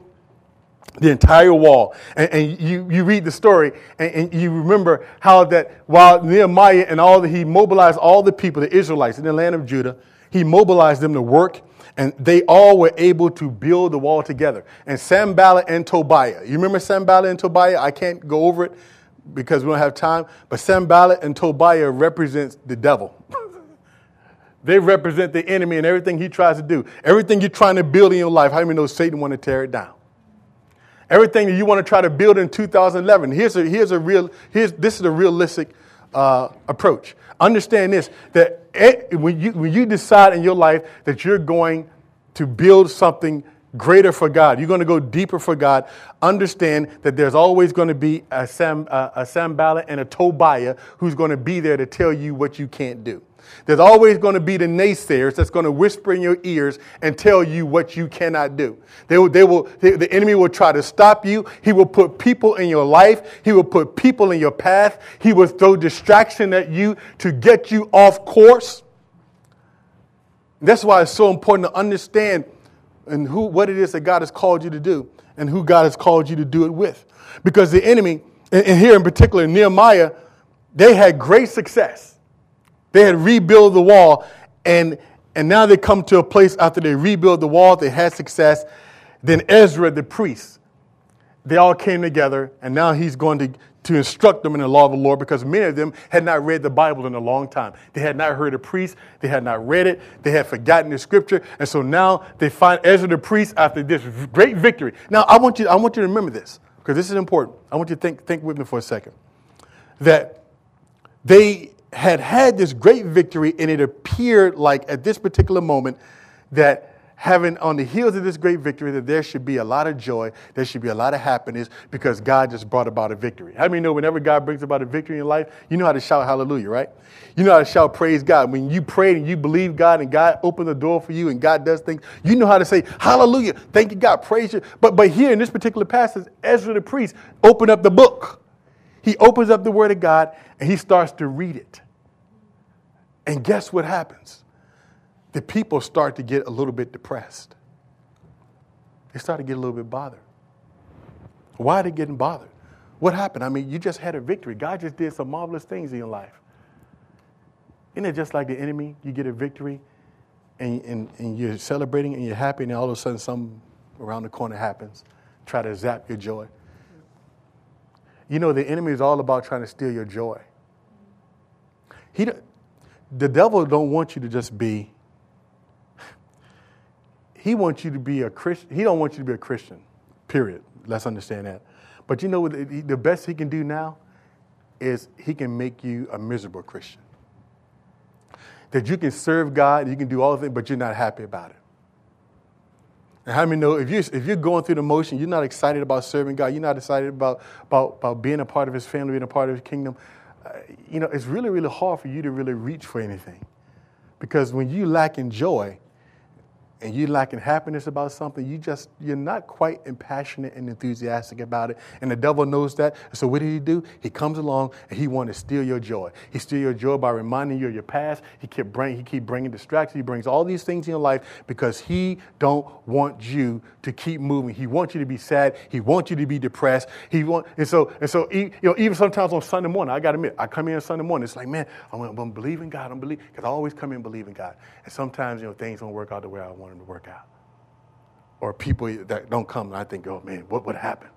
the entire wall. And, and, you, you read the story and, and, you remember how that while Nehemiah and all the, he mobilized all the people, the Israelites in the land of Judah, he mobilized them to work and they all were able to build the wall together. And Sanballat and Tobiah, you remember Sanballat and Tobiah? I can't go over it because we don't have time, but Sanballat and Tobiah represents the devil. they represent the enemy and everything he tries to do. Everything you're trying to build in your life, how many know Satan want to tear it down? Everything that you want to try to build in 2011. Here's a, here's a real, here's, this is a realistic uh, approach. Understand this, that it, when, you, when you decide in your life that you're going to build something greater for God, you're going to go deeper for God, understand that there's always going to be a, Sam, uh, a Sanballat and a Tobiah who's going to be there to tell you what you can't do. There's always going to be the naysayers that's going to whisper in your ears and tell you what you cannot do. They will, they will, the enemy will try to stop you. He will put people in your life. He will put people in your path. He will throw distraction at you to get you off course. That's why it's so important to understand and who, what it is that God has called you to do and who God has called you to do it with. Because the enemy, and here in particular, Nehemiah, they had great success they had rebuilt the wall, and, and now they come to a place after they rebuild the wall, they had success. Then Ezra, the priest, they all came together, and now he's going to, to instruct them in the law of the Lord because many of them had not read the Bible in a long time. They had not heard a priest, they had not read it, they had forgotten the scripture, and so now they find Ezra the priest after this great victory. Now, I want you, I want you to remember this because this is important. I want you to think, think with me for a second. That they had had this great victory, and it appeared like at this particular moment that having on the heels of this great victory that there should be a lot of joy, there should be a lot of happiness because God just brought about a victory. How many know whenever God brings about a victory in life, you know how to shout hallelujah, right? You know how to shout praise God. When you prayed and you believe God and God opened the door for you and God does things, you know how to say hallelujah, thank you God, praise you. But but here in this particular passage, Ezra the priest opened up the book he opens up the Word of God and he starts to read it. And guess what happens? The people start to get a little bit depressed. They start to get a little bit bothered. Why are they getting bothered? What happened? I mean, you just had a victory. God just did some marvelous things in your life. Isn't it just like the enemy? You get a victory and, and, and you're celebrating and you're happy, and all of a sudden, something around the corner happens. Try to zap your joy. You know, the enemy is all about trying to steal your joy. He, the devil don't want you to just be. He wants you to be a Christian. He don't want you to be a Christian. Period. Let's understand that. But you know what? The best he can do now is he can make you a miserable Christian. That you can serve God, you can do all of it, but you're not happy about it. And how many know if you're, if you're going through the motion, you're not excited about serving God, you're not excited about, about, about being a part of His family, being a part of His kingdom, uh, you know, it's really, really hard for you to really reach for anything. Because when you lack in joy, and you're lacking happiness about something, you just you're not quite passionate and enthusiastic about it. And the devil knows that. So what did he do? He comes along and he wants to steal your joy. He steal your joy by reminding you of your past. He keep bring he keep bringing distractions. He brings all these things in your life because he don't want you to keep moving. He wants you to be sad. He wants you to be depressed. He want and so and so you know even sometimes on Sunday morning, I got to admit, I come in on Sunday morning. It's like man, I'm, I'm believing God. I'm believing because I always come in believing God. And sometimes you know things don't work out the way I want to work out. Or people that don't come, and I think, oh man, what would happen?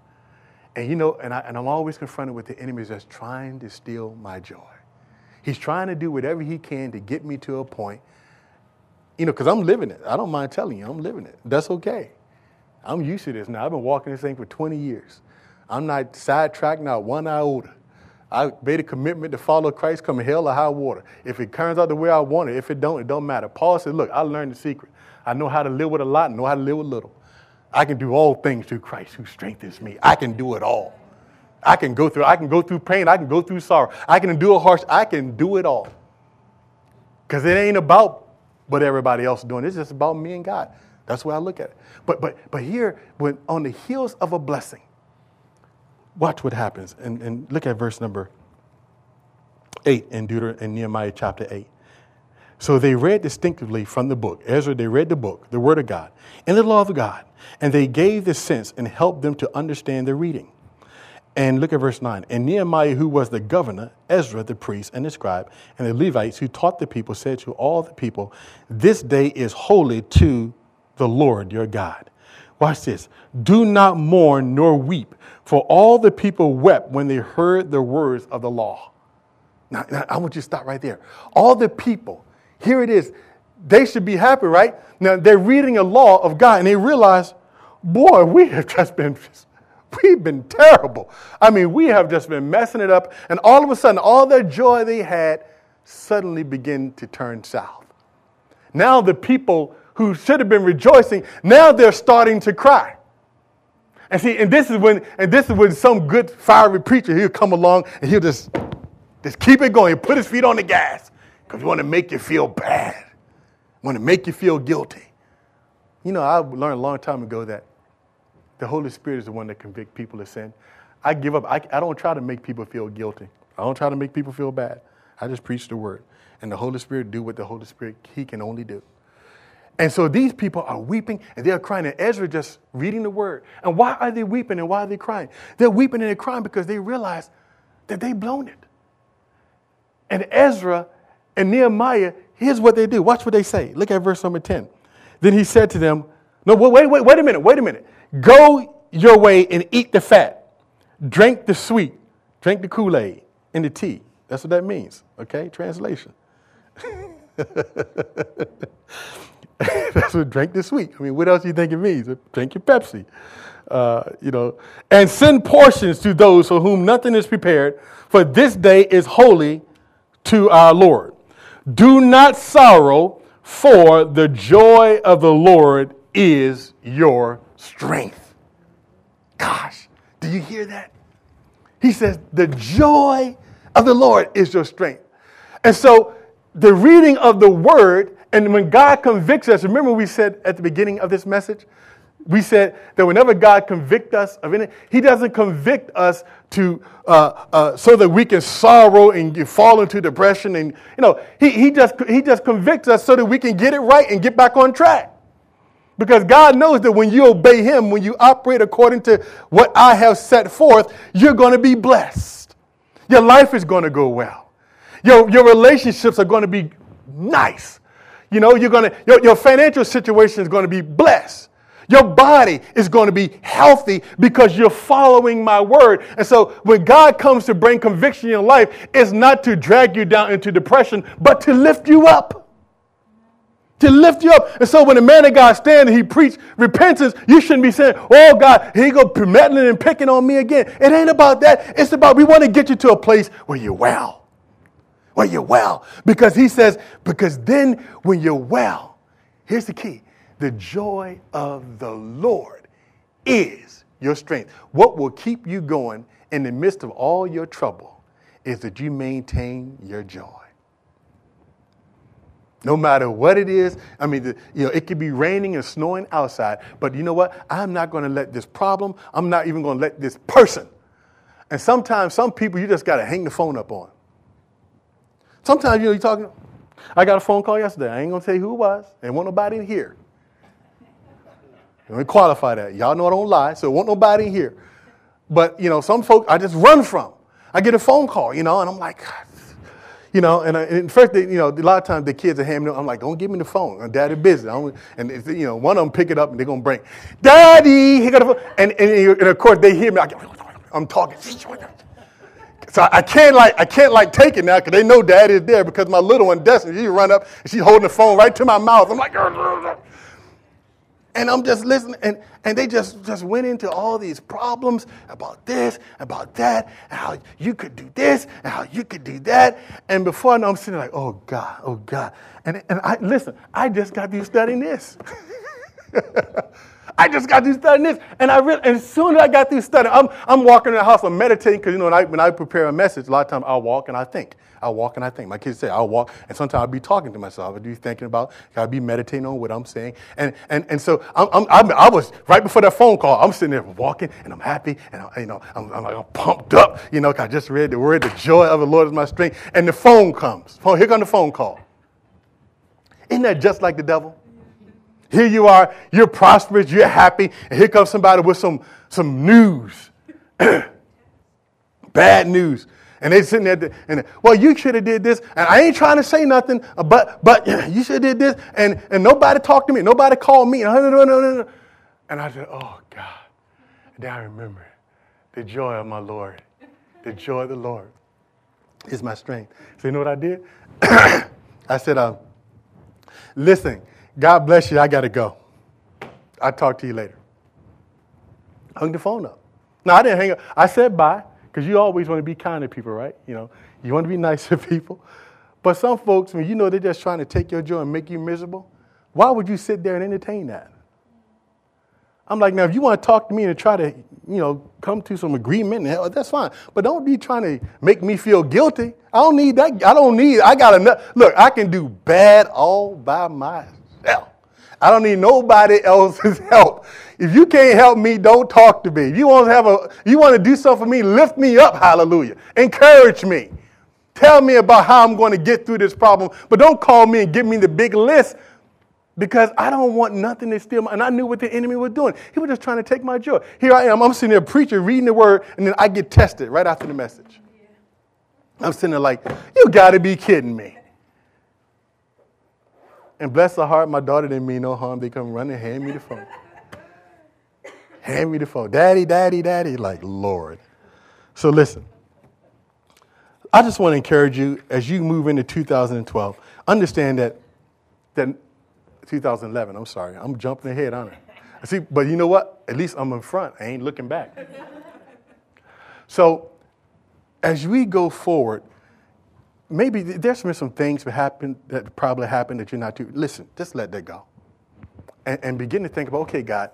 And you know, and, I, and I'm always confronted with the enemy that's trying to steal my joy. He's trying to do whatever he can to get me to a point, you know, because I'm living it. I don't mind telling you, I'm living it. That's okay. I'm used to this now. I've been walking this thing for 20 years. I'm not sidetracked, not one iota. I made a commitment to follow Christ come hell or high water. If it turns out the way I want it, if it don't, it don't matter. Paul said, look, I learned the secret. I know how to live with a lot and know how to live with little. I can do all things through Christ who strengthens me. I can do it all. I can go through, I can go through pain, I can go through sorrow. I can endure harsh, I can do it all. Because it ain't about what everybody else is doing. It's just about me and God. That's way I look at it. But but but here, when on the heels of a blessing, watch what happens. And, and look at verse number eight in Deuteronomy in Nehemiah chapter eight. So they read distinctively from the book. Ezra, they read the book, the Word of God, and the law of God, and they gave the sense and helped them to understand the reading. And look at verse 9. And Nehemiah, who was the governor, Ezra, the priest, and the scribe, and the Levites who taught the people, said to all the people, This day is holy to the Lord your God. Watch this. Do not mourn nor weep, for all the people wept when they heard the words of the law. Now, now I want you to stop right there. All the people here it is. They should be happy, right? Now they're reading a law of God and they realize, boy, we have just been we've been terrible. I mean, we have just been messing it up, and all of a sudden, all their joy they had suddenly begin to turn south. Now the people who should have been rejoicing, now they're starting to cry. And see, and this is when, and this is when some good fiery preacher he'll come along and he'll just, just keep it going, put his feet on the gas because we want to make you feel bad, want to make you feel guilty. You know, I learned a long time ago that the Holy Spirit is the one that convicts people of sin. I give up. I, I don't try to make people feel guilty. I don't try to make people feel bad. I just preach the word. And the Holy Spirit do what the Holy Spirit, He can only do. And so these people are weeping and they're crying. And Ezra just reading the word. And why are they weeping and why are they crying? They're weeping and they're crying because they realize that they've blown it. And Ezra and Nehemiah, here's what they do. Watch what they say. Look at verse number 10. Then he said to them, No, wait, wait, wait a minute, wait a minute. Go your way and eat the fat, drink the sweet, drink the Kool Aid and the tea. That's what that means, okay? Translation. That's what drink the sweet. I mean, what else do you think it means? Drink your Pepsi. Uh, you know, and send portions to those for whom nothing is prepared, for this day is holy to our Lord. Do not sorrow, for the joy of the Lord is your strength. Gosh, do you hear that? He says, The joy of the Lord is your strength. And so, the reading of the word, and when God convicts us, remember we said at the beginning of this message, we said that whenever God convicts us of anything, He doesn't convict us to uh, uh, so that we can sorrow and fall into depression, and you know, He He just He just convicts us so that we can get it right and get back on track. Because God knows that when you obey Him, when you operate according to what I have set forth, you're going to be blessed. Your life is going to go well. Your, your relationships are going to be nice. You know, you're going to, your, your financial situation is going to be blessed. Your body is going to be healthy because you're following my word. And so when God comes to bring conviction in your life, it's not to drag you down into depression, but to lift you up. To lift you up. And so when the man of God stands and he preached repentance, you shouldn't be saying, Oh God, he go meddling and picking on me again. It ain't about that. It's about we want to get you to a place where you're well. Where you're well. Because he says, because then when you're well, here's the key the joy of the Lord is your strength. What will keep you going in the midst of all your trouble is that you maintain your joy. No matter what it is, I mean, the, you know, it could be raining and snowing outside, but you know what? I'm not going to let this problem, I'm not even going to let this person. And sometimes, some people you just got to hang the phone up on. Sometimes, you know, you're talking, I got a phone call yesterday. I ain't going to tell you who it was. Ain't want nobody in here. Let me qualify that. Y'all know I don't lie, so it won't nobody here. But, you know, some folks I just run from. I get a phone call, you know, and I'm like, you know, and, I, and first, they, you know, a lot of times the kids are handing I'm like, don't give me the phone. I'm daddy busy. and, you know, one of them pick it up and they're going to bring, Daddy, he got a phone. And, and, and, of course, they hear me. I I'm talking. So I can't like I can't like take it now because they know daddy is there because my little one Destiny she run up and she's holding the phone right to my mouth. I'm like, and I'm just listening, and, and they just, just went into all these problems about this, about that, and how you could do this, and how you could do that. And before I know, I'm sitting like, oh God, oh God. And, and I listen, I just got through studying this. I just got through studying this. And I really, and as soon as I got through studying, I'm, I'm walking in the house, I'm meditating, because you know, when I, when I prepare a message, a lot of times I'll walk and I think. I'll walk and I think. My kids say I'll walk, and sometimes I'll be talking to myself. I'll be thinking about, I'll be meditating on what I'm saying. And, and, and so I'm, I'm, i was, right before that phone call, I'm sitting there walking, and I'm happy, and I, you know, I'm, I'm, like, I'm pumped up, you know, I just read the word, the joy of the Lord is my strength. And the phone comes. Oh, here comes the phone call. Isn't that just like the devil? Here you are, you're prosperous, you're happy, and here comes somebody with some, some news. Bad news. And they're sitting there, and well, you should have did this, and I ain't trying to say nothing, but but you should have did this, and and nobody talked to me, nobody called me, and I said, oh God, and then I remember the joy of my Lord, the joy of the Lord is my strength. So you know what I did? I said, uh, listen, God bless you, I got to go. I'll talk to you later. Hung the phone up. No, I didn't hang up. I said bye. Because you always want to be kind to people, right? You know, you want to be nice to people. But some folks, when you know they're just trying to take your joy and make you miserable, why would you sit there and entertain that? I'm like, now, if you want to talk to me and try to, you know, come to some agreement, that's fine. But don't be trying to make me feel guilty. I don't need that. I don't need, I got enough. Look, I can do bad all by myself. I don't need nobody else's help. If you can't help me, don't talk to me. If you want to have a, you want to do something for me, lift me up. Hallelujah. Encourage me. Tell me about how I'm going to get through this problem, but don't call me and give me the big list because I don't want nothing to steal my, and I knew what the enemy was doing. He was just trying to take my joy. Here I am, I'm sitting there preaching, reading the word, and then I get tested right after the message. I'm sitting there like, you got to be kidding me. And bless her heart, my daughter didn't mean no harm. They come running, hand me the phone. hand me the phone. Daddy, daddy, daddy. Like, Lord. So listen. I just want to encourage you as you move into 2012, understand that, that 2011, I'm sorry, I'm jumping ahead on it. See, but you know what? At least I'm in front. I ain't looking back. so as we go forward, maybe there's been some things that happened that probably happened that you're not too. Listen, just let that go, and, and begin to think about, okay, God,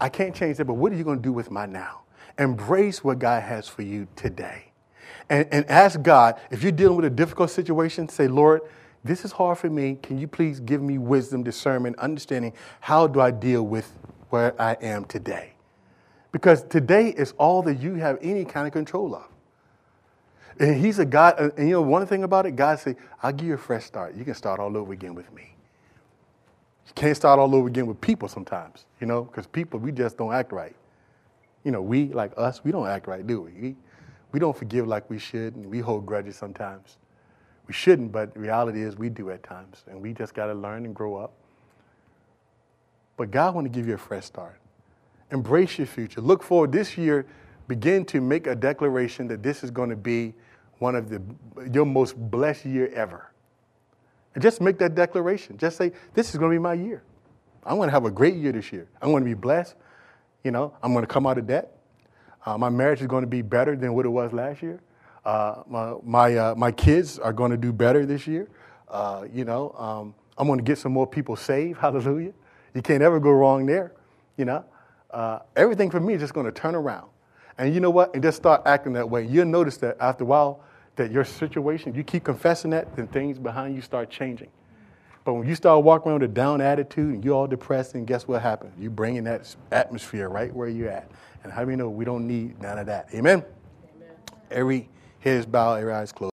I can't change that, but what are you going to do with my now? Embrace what God has for you today, and, and ask God if you're dealing with a difficult situation. Say, Lord, this is hard for me. Can you please give me wisdom, discernment, understanding? How do I deal with where I am today? Because today is all that you have any kind of control of. And he's a God, and you know, one thing about it, God say, I'll give you a fresh start. You can start all over again with me. You can't start all over again with people sometimes, you know, because people, we just don't act right. You know, we, like us, we don't act right, do we? we? We don't forgive like we should, and we hold grudges sometimes. We shouldn't, but reality is we do at times, and we just got to learn and grow up. But God want to give you a fresh start. Embrace your future. Look forward this year. Begin to make a declaration that this is going to be one of the your most blessed year ever. And just make that declaration. Just say, this is going to be my year. I'm going to have a great year this year. I'm going to be blessed. You know, I'm going to come out of debt. Uh, my marriage is going to be better than what it was last year. Uh, my my, uh, my kids are going to do better this year. Uh, you know, um, I'm going to get some more people saved. Hallelujah. You can't ever go wrong there. You know, uh, everything for me is just going to turn around. And you know what? And just start acting that way. You'll notice that after a while, that your situation, you keep confessing that, then things behind you start changing. But when you start walking around with a down attitude and you're all depressed, and guess what happens? You bring in that atmosphere right where you're at. And how do you know we don't need none of that? Amen? Amen. Every head is bowed, every eye is closed.